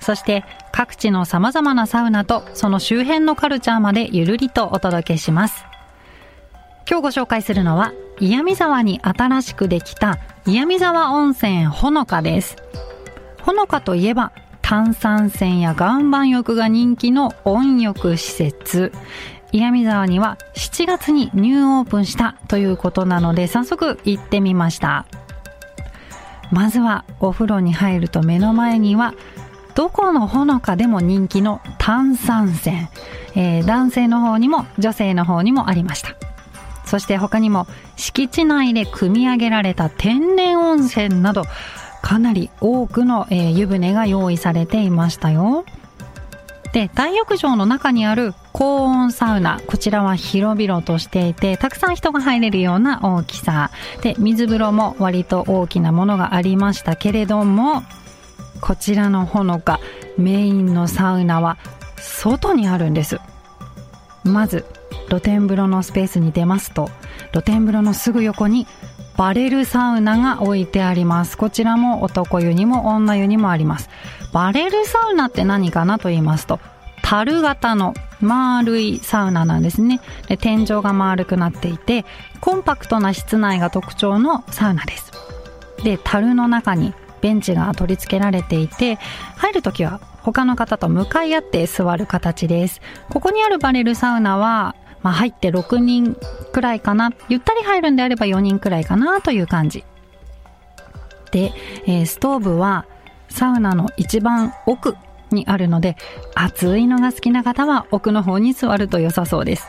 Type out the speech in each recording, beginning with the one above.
そして各地の様々なサウナとその周辺のカルチャーまでゆるりとお届けします。今日ご紹介するのは、岩見沢に新しくできた岩見沢温泉ほのかです。ほのかといえば、炭酸泉や岩盤浴が人気の温浴施設。岩見沢には7月にニューオープンしたということなので早速行ってみました。まずはお風呂に入ると目の前にはどこのほのかでも人気の炭酸泉、えー、男性の方にも女性の方にもありました。そして他にも敷地内で汲み上げられた天然温泉などかなり多くの、えー、湯船が用意されていましたよ。で大浴場の中にある高温サウナこちらは広々としていてたくさん人が入れるような大きさ。で水風呂も割と大きなものがありましたけれどもこちらのほのかメインのサウナは外にあるんです。まず露天風呂のスペースに出ますと露天風呂のすぐ横にバレルサウナが置いてあります。こちらも男湯にも女湯にもあります。バレルサウナって何かなと言いますと樽型の丸いサウナなんですね。で天井が丸くなっていてコンパクトな室内が特徴のサウナです。で樽の中にベンチが取り付けられていて入るときは他の方と向かい合って座る形です。ここにあるバレルサウナはまあ、入って6人くらいかな。ゆったり入るんであれば4人くらいかなという感じ。で、えー、ストーブはサウナの一番奥にあるので暑いのが好きな方は奥の方に座ると良さそうです。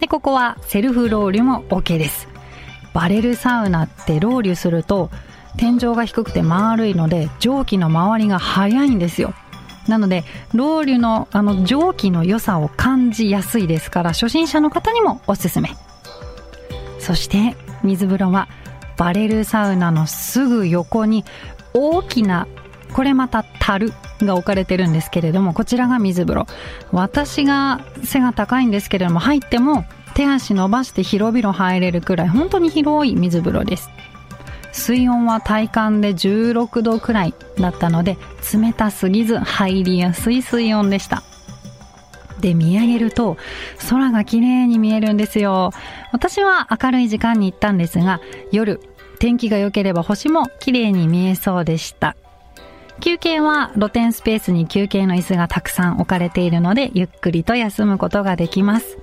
でここはセルフロウリュも OK です。バレルサウナってロウリュすると天井が低くて丸いので蒸気の周りが早いんですよ。なのでロウリュのあの蒸気の良さを感じやすいですから初心者の方にもおすすめ。そして水風呂はバレルサウナのすぐ横に大きなこれまた樽が置かれてるんですけれどもこちらが水風呂。私が背が高いんですけれども入っても手足伸ばして広々入れるくらい本当に広い水風呂です。水温は体感で16度くらいだったので冷たすぎず入りやすい水温でした。で見上げると空が綺麗に見えるんですよ。私は明るい時間に行ったんですが夜天気が良ければ星も綺麗に見えそうでした。休憩は露天スペースに休憩の椅子がたくさん置かれているのでゆっくりと休むことができます。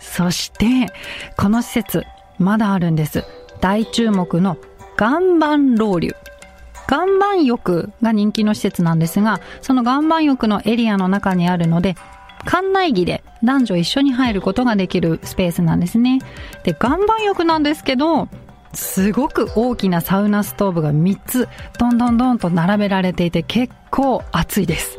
そしてこの施設まだあるんです。大注目の岩盤ロウリュ岩盤浴が人気の施設なんですが、その岩盤浴のエリアの中にあるので、館内着で男女一緒に入ることができるスペースなんですね。で、岩盤浴なんですけど、すごく大きなサウナストーブが3つ、どんどんどんと並べられていて結構暑いです。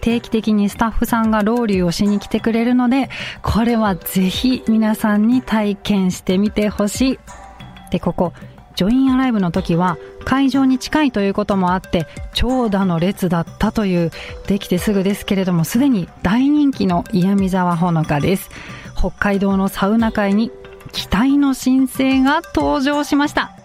定期的にスタッフさんがロウリュをしに来てくれるので、これはぜひ皆さんに体験してみてほしい。で、ここ、ジョインアライブの時は会場に近いということもあって長蛇の列だったというできてすぐですけれどもすでに大人気の岩見沢ほのかです。北海道のサウナ界に期待の新星が登場しました。